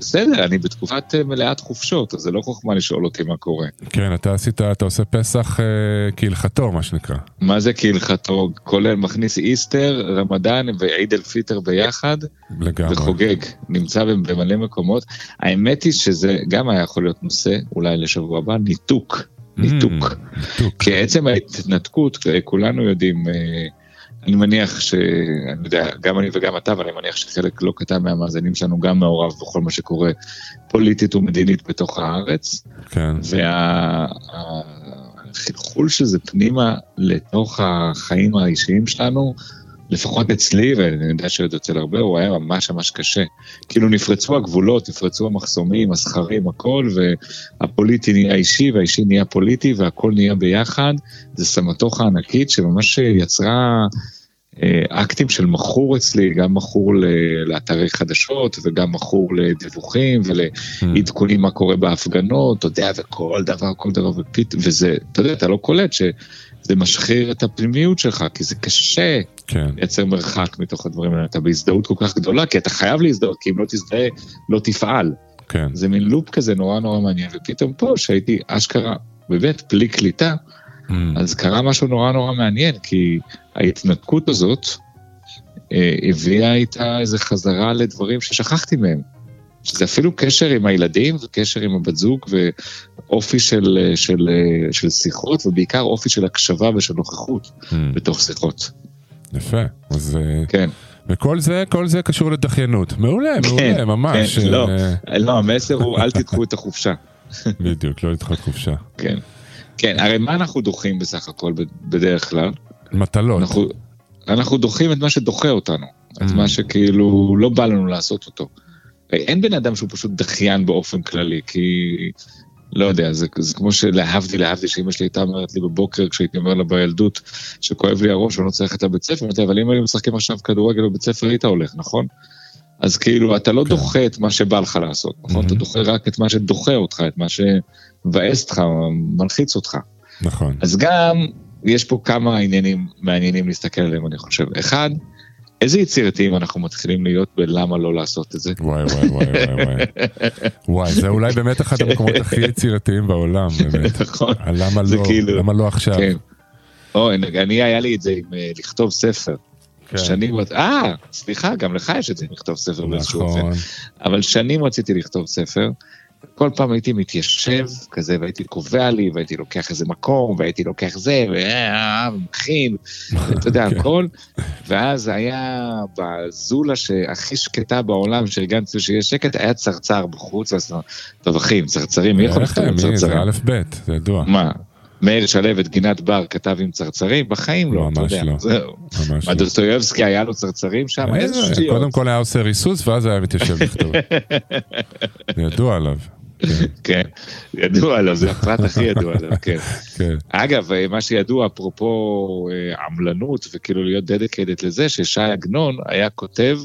בסדר, אני בתקופת אה, מלאת חופשות, אז זה לא חוכמה לשאול אותי מה קורה. כן, אתה עשית, אתה עושה פסח אה, כהלכתו, מה שנקרא. מה זה כהלכתו, כולל מכניס איסטר, רמדאן ועיד אל פיטר ביחד, לגמרי. וחוגג, נמצא במלא מקומות. האמת היא שזה גם היה יכול להיות נושא, אולי לשבוע הבא, ניתוק. ניתוק. Mm, ניתוק. כי עצם ההתנתקות, כולנו יודעים, אה, אני מניח ש... אני יודע, גם אני וגם אתה, אבל אני מניח שחלק לא קטן מהמאזינים שלנו גם מעורב בכל מה שקורה פוליטית ומדינית בתוך הארץ, כן. והחלחול של זה פנימה לתוך החיים האישיים שלנו, לפחות אצלי, ואני יודע שזה אצל הרבה, הוא היה ממש ממש קשה. כאילו נפרצו הגבולות, נפרצו המחסומים, הסכרים, הכל, והפוליטי נהיה אישי, והאישי נהיה פוליטי, והכל נהיה ביחד. זה סמטוחה ענקית שממש יצרה אה, אקטים של מכור אצלי, גם מכור לאתרי חדשות, וגם מכור לדיווחים ולעדכונים מה קורה בהפגנות, אתה יודע, וכל דבר, כל דבר, ופית, וזה, אתה יודע, אתה לא קולט ש... זה משחיר את הפנימיות שלך, כי זה קשה כן, לייצר מרחק מתוך הדברים האלה. אתה בהזדהות כל כך גדולה, כי אתה חייב להזדהות, כי אם לא תזדהה, לא תפעל. כן. זה מין לופ כזה נורא נורא מעניין, ופתאום פה, שהייתי אשכרה, באמת, בלי קליטה, Mm, אז קרה משהו נורא נורא מעניין, כי ההתנתקות הזאת אה, הביאה איתה איזה חזרה לדברים ששכחתי מהם. שזה אפילו קשר עם הילדים וקשר עם הבת זוג ואופי של, של, של שיחות ובעיקר אופי של הקשבה ושל נוכחות mm, בתוך שיחות. יפה. אז... אה, כן, וכל זה, כל זה קשור לדחיינות. מעולה, מעולה, ממש. כן, לא, אה, לא, המסר הוא אל תדחו את החופשה. בדיוק, לא לדחות חופשה. כן. כן, הרי מה אנחנו דוחים בסך הכל בדרך כלל? מטלות. אנחנו, אנחנו דוחים את מה שדוחה אותנו, את Mm. מה שכאילו לא בא לנו לעשות אותו. אין בן אדם שהוא פשוט דחיין באופן כללי, כי לא יודע, זה, זה כמו שלהבדיל, להבדיל, שאמא שלי הייתה אומרת לי בבוקר כשהייתי אומר לה בילדות שכואב לי הראש ואני לא צריך ללכת לבית ספר, אבל אם היו משחקים עכשיו כדורגל בבית ספר היית הולך, נכון? אז כאילו, אתה לא כן. דוחה את מה שבא לך לעשות, נכון? אתה Mhm. דוחה רק את מה שדוחה אותך, את מה שמבאס אותך, מלחיץ אותך. נכון. אז גם יש פה כמה עניינים מעניינים להסתכל עליהם, אני חושב. אחד, איזה יצירתיים אנחנו מתחילים להיות בלמה לא לעשות את זה. וואי וואי וואי וואי וואי. וואי, זה אולי באמת אחד המקומות הכי יצירתיים בעולם, באמת. נכון. למה לא, כאילו- למה לא עכשיו? כן. או, אני, היה לי את זה עם אה, לכתוב ספר. כן. שנים, אה, סליחה, גם לך יש את זה, לכתוב ספר באיזשהו אופן. נכון. אבל שנים רציתי לכתוב ספר. כל פעם הייתי מתיישב כזה, והייתי קובע לי, והייתי לוקח איזה מקום, והייתי לוקח זה, ומכין, ואתה יודע, כן. הכל. ואז היה בזולה שהכי שקטה בעולם, שארגנתי שיש שקט, היה צרצר בחוץ, אז טבחים, צרצרים, מי יכול לכתוב מי? זה צרצרים? א' ב', זה ידוע. מה? מאיר שלו את גינת בר כתב עם צרצרים? בחיים לא, אתה ממש יודע, לא. זהו. ממש לא. דוסטויבסקי היה לו צרצרים שם? איזה שטויות. קודם כל היה עושה ריסוס ואז היה מתיישב לכתוב. זה ידוע עליו. כן, כן, ידוע עליו, זה הפרט הכי ידוע עליו, כן. כן. אגב, אה, מה שידוע, אפרופו אה, עמלנות וכאילו להיות דדיקיידד לזה, ששי עגנון היה כותב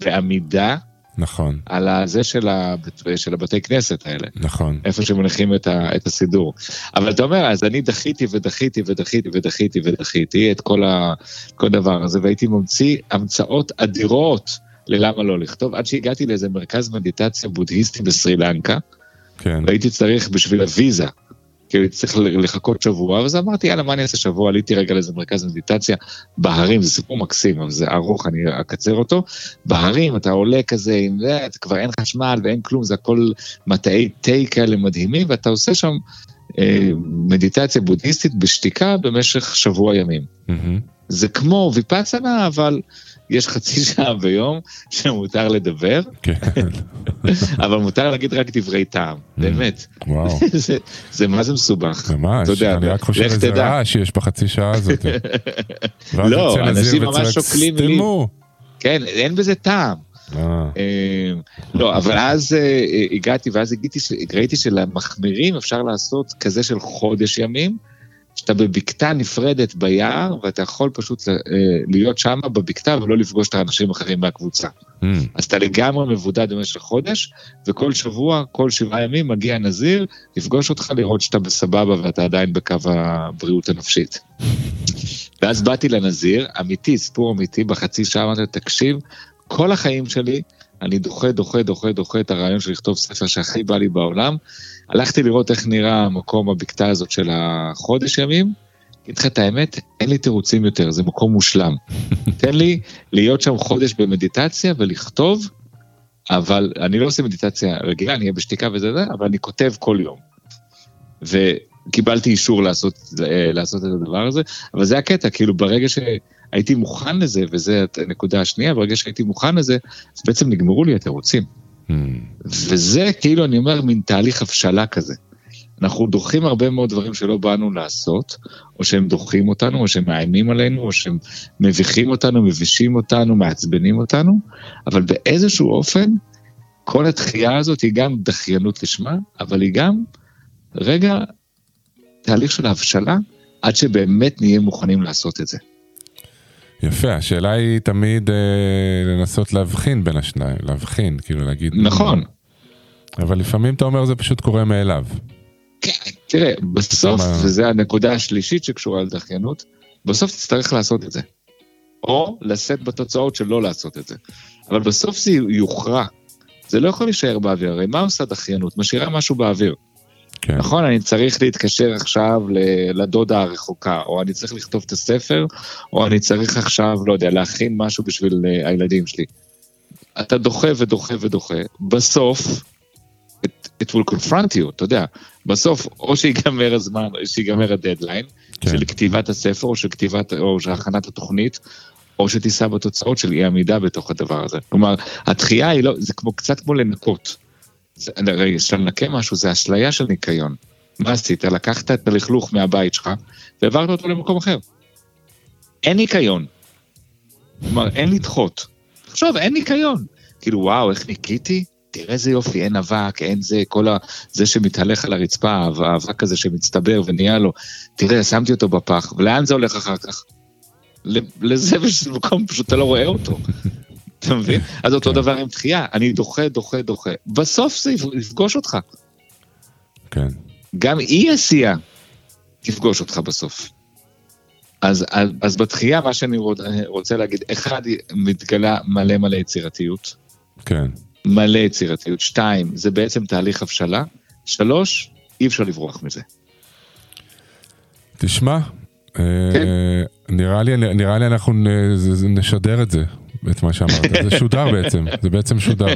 בעמידה נכון, על הזה של, הבת, של הבתי כנסת האלה, נכון. איפה שמניחים את, ה, את הסידור. אבל אתה אומר, אז אני דחיתי ודחיתי ודחיתי ודחיתי ודחיתי את כל, הדבר הזה, והייתי ממציא המצאות אדירות ללמה לא לכתוב, עד שהגעתי לאיזה מרכז מדיטציה בודהיסטי בסרי לנקה, כן. והייתי צריך בשביל הוויזה, כאילו הייתי צריך לחכות שבוע, אז אמרתי יאללה מה אני אעשה שבוע, עליתי רגע לאיזה מרכז מדיטציה בהרים, זה סיפור מקסים, אבל זה ארוך, אני אקצר אותו, בהרים אתה עולה כזה, עם זה, כבר אין חשמל ואין כלום, זה הכל מטעי תה כאלה מדהימים, ואתה עושה שם אה, מדיטציה בודהיסטית בשתיקה במשך שבוע ימים. מהמם. זה כמו ויפאסנה, אבל יש חצי שעה ביום שמותר לדבר, כן, אבל מותר להגיד רק דברי טעם, באמת. וואו, זה, מה זה מסובך. ממש. אני רק חושב איזה. רעש שיש בחצי שעה הזאת. לא, אנשים ממש שוקלים לי. כן, אין בזה טעם. אה, אה, לא, אבל אז אה, הגעתי, ואז ראיתי שלמחמירים אפשר לעשות כזה של חודש ימים, שאתה בבקתה נפרדת ביער, ואתה יכול פשוט אה, להיות שם בבקתה ולא לפגוש את האנשים האחרים מהקבוצה. אמ, אז אתה לגמרי מבודד במשך חודש, וכל שבוע, כל שבעה ימים מגיע נזיר, לפגוש אותך, לראות שאתה בסבבה ואתה עדיין בקו הבריאות הנפשית. ואז באתי לנזיר, אמיתי, סיפור אמיתי, בחצי שעה אמרתי לו, תקשיב, כל החיים שלי, אני דוחה, דוחה, דוחה, דוחה את הרעיון של לכתוב ספר שהכי בא לי בעולם. הלכתי לראות איך נראה המקום, הבקתה הזאת של החודש ימים. אגיד לך את האמת, אין לי תירוצים יותר, זה מקום מושלם. תן לי להיות שם חודש במדיטציה ולכתוב, אבל אני לא עושה מדיטציה רגילה, אני אהיה בשתיקה וזה זה, אבל אני כותב כל יום. וקיבלתי אישור לעשות, אה, לעשות את הדבר הזה, אבל זה הקטע, כאילו ברגע שהייתי מוכן לזה, וזה הנקודה השנייה, ברגע שהייתי מוכן לזה, אז בעצם נגמרו לי התירוצים. אמ, וזה כאילו, אני אומר, מין תהליך הבשלה כזה. אנחנו דוחים הרבה מאוד דברים שלא באנו לעשות, או שהם דוחים אותנו, או שהם מאיימים עלינו, או שהם מביכים אותנו, מבישים אותנו, מעצבנים אותנו, אבל באיזשהו אופן, כל התחייה הזאת היא גם דחיינות לשמה, אבל היא גם, רגע, תהליך של הבשלה, עד שבאמת נהיה מוכנים לעשות את זה. יפה, השאלה היא תמיד אה, לנסות להבחין בין השניים, להבחין, כאילו להגיד... נכון. אבל לפעמים אתה אומר זה פשוט קורה מאליו. כן, תראה, בסוף, למה- וזו הנקודה השלישית שקשורה לדחיינות, בסוף תצטרך לעשות את זה. או לשאת בתוצאות של לא לעשות את זה. אבל בסוף זה יוכרע. זה לא יכול להישאר באוויר, הרי מה עושה דחיינות? משאירה משהו באוויר. כן, נכון, אני צריך להתקשר עכשיו לדודה הרחוקה, או אני צריך לכתוב את הספר, או אני צריך עכשיו, לא יודע, להכין משהו בשביל אה, הילדים שלי. אתה דוחה ודוחה ודוחה, בסוף, it, it will confront you, אתה יודע, בסוף, או שיגמר הזמן, או שיגמר הדדליין, כן. של כתיבת הספר, או של כתיבת, או של הכנת התוכנית, או שתישא בתוצאות של אי עמידה בתוך הדבר הזה. כלומר, התחייה היא לא, זה כמו, קצת כמו לנקות. רגע, כשאתה מנקה משהו, זה אשליה של ניקיון. מה עשית? לקחת את הלכלוך מהבית שלך, והעברת אותו למקום אחר. אין ניקיון. כלומר, אין לדחות. תחשוב, אין ניקיון. כאילו, וואו, איך ניקיתי? תראה איזה יופי, אין אבק, אין זה, כל ה... זה שמתהלך על הרצפה, האבק הזה שמצטבר ונהיה לו, תראה, שמתי אותו בפח, ולאן זה הולך אחר כך? ל- לזבל של מקום, פשוט אתה לא רואה אותו. אתה מבין? אז אותו דבר עם דחייה, אני דוחה, דוחה, דוחה. בסוף זה יפ- יפגוש אותך. כן. גם אי עשייה תפגוש אותך בסוף. אז, אז, אז בתחייה, מה שאני רוצ- רוצה להגיד, אחד, מתגלה מלא מלא יצירתיות. כן. מלא יצירתיות. שתיים, זה בעצם תהליך הבשלה. שלוש, אי אפשר לברוח מזה. תשמע, אה, כן. נראה לי, נראה לי אנחנו נשדר את זה, את מה שאמרת. זה שודר בעצם, זה בעצם שודר.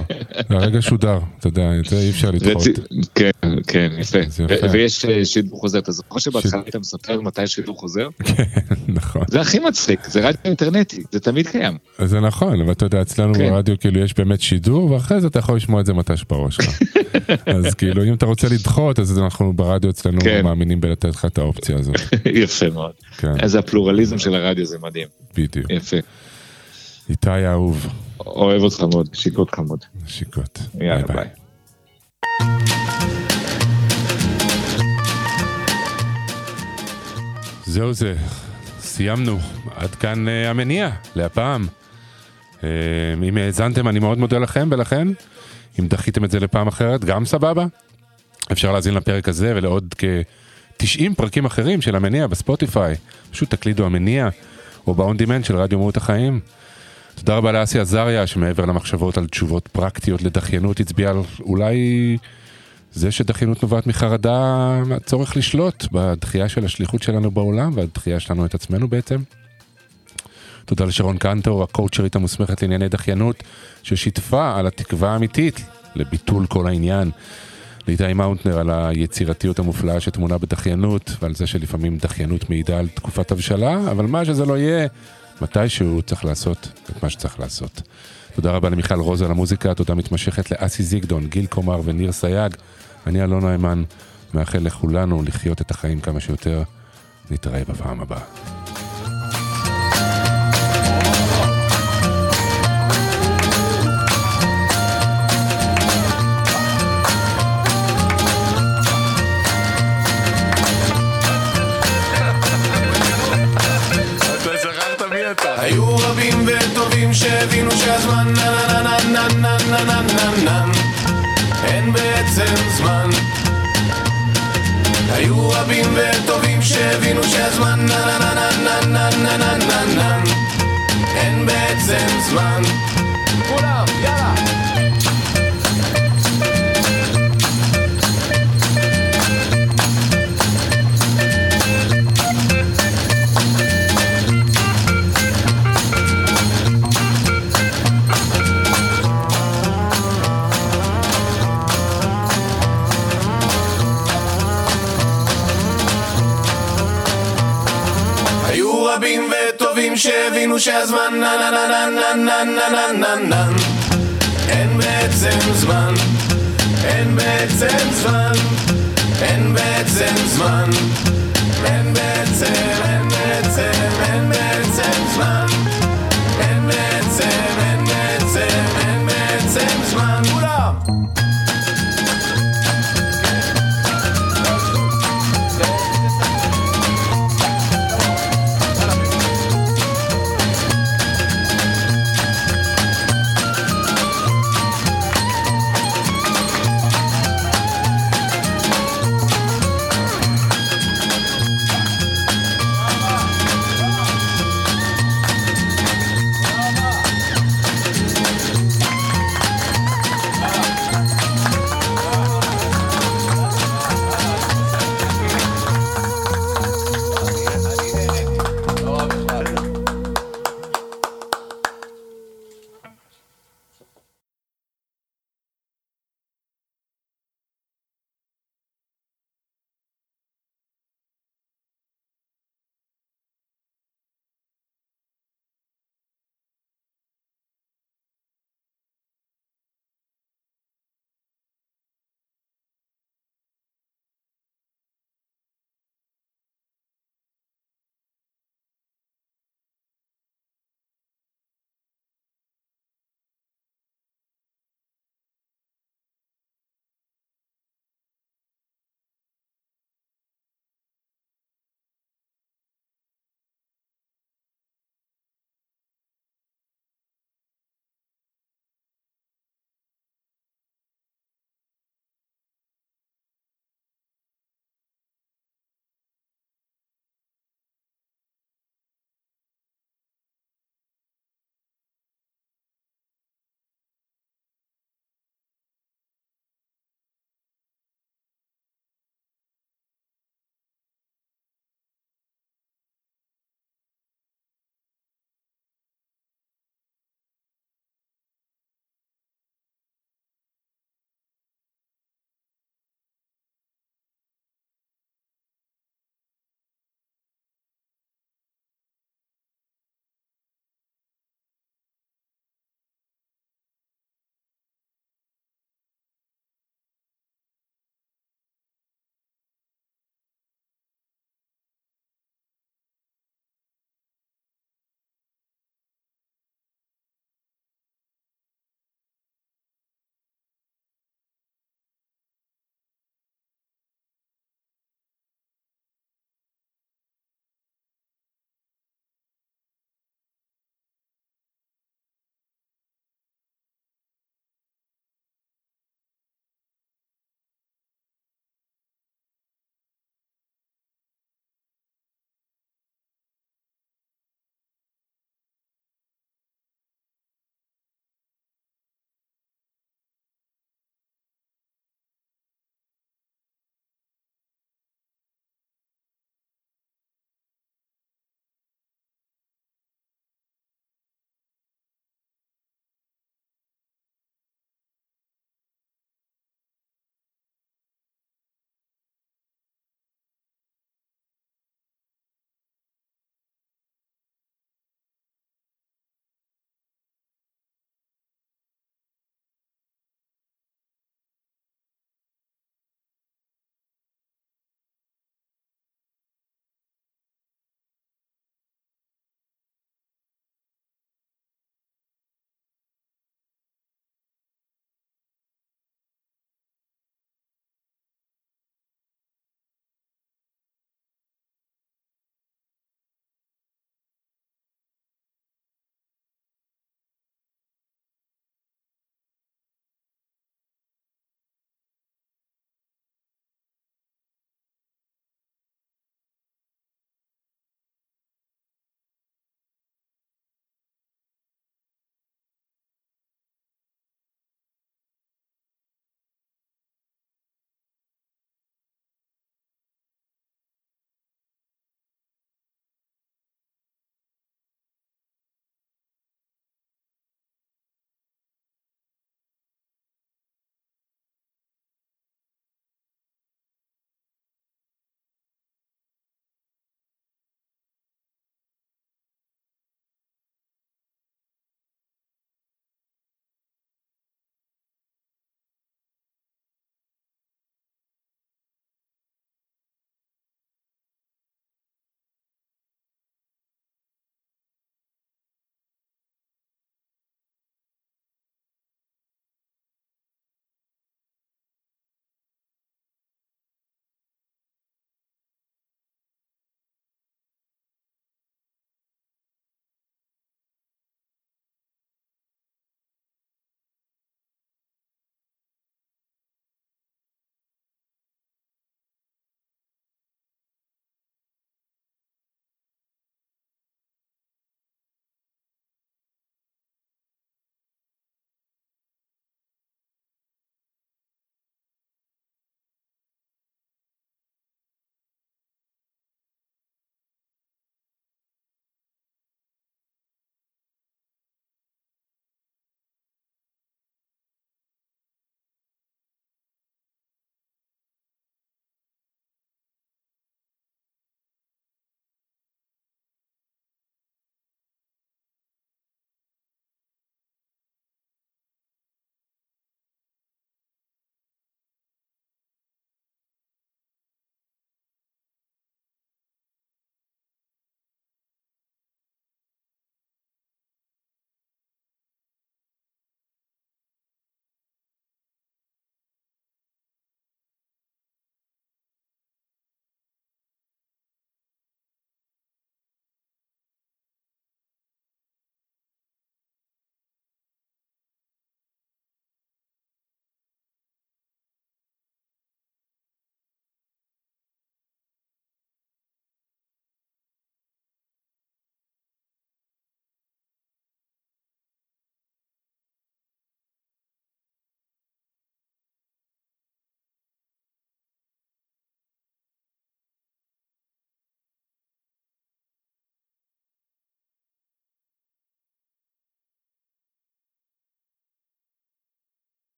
זה הרגע שודר, אתה יודע, את זה אי אפשר לדחות. כן, כן, יפה. ויש אה, שידור חוזר. אתה זוכר שבהתחלה היית מספר מתי שידור חוזר? נכון. זה הכי מצחיק, זה רדיו אינטרנטי, זה תמיד קיים. אז זה נכון, אבל אתה יודע, אצלנו כן. ברדיו כאילו יש באמת שידור, ואחרי זה אתה יכול לשמוע את זה מתי שבראש שלך. אז כאילו, אם אתה רוצה לדחות, אז אנחנו ברדיו אצלנו כן. מאמינים בלתת לך את האופציה הזאת. יפה מאוד. כן, איזה הפלורליזם של הרדיו זה מדהים. בדיוק. יפה. איתי האהוב, אוהב אותך מאוד, שיקות חמוד. נשיקות. יאללה, ביי. זהו זה, סיימנו. עד כאן אה, המניע להפעם. אה, אם האזנתם, אני מאוד מודה לכם ולכן. אם דחיתם את זה לפעם אחרת, גם סבבה. אפשר להאזין לפרק הזה ולעוד כ-90 פרקים אחרים של המניע בספוטיפיי. פשוט תקלידו המניע, או ב-on demand של רדיו מהות החיים. תודה רבה לאסי עזריה, שמעבר למחשבות על תשובות פרקטיות לדחיינות, הצביע על אולי זה שדחיינות נובעת מחרדה מהצורך לשלוט בדחייה של השליחות שלנו בעולם והדחייה שלנו את עצמנו בעצם. תודה לשרון קנטור, הקואוצ'רית המוסמכת לענייני דחיינות, ששיתפה על התקווה האמיתית לביטול כל העניין. לאיתי מאונטנר על היצירתיות המופלאה שטמונה בדחיינות, ועל זה שלפעמים דחיינות מעידה על תקופת הבשלה, אבל מה שזה לא יהיה, מתישהו צריך לעשות את מה שצריך לעשות. תודה רבה למיכל רוז על המוזיקה, תודה מתמשכת לאסי זיגדון, גיל קומר וניר סייג. אני אלון נאמן, מאחל לכולנו לחיות את החיים כמה שיותר. נתראה בפעם הבאה. שהבינו שהזמן נה נה נה נה נה נה נה נה נה אין בעצם זמן היו רבים וטובים שהבינו שהזמן נה נה נה נה נה נה נה נה נה אין בעצם זמן כולם, יאללה! שהבינו שהזמן נה נה נה נה נה נה נה נה נה אין בעצם זמן, אין בעצם זמן, אין בעצם זמן. אין בעצם, אין בעצם, אין בעצם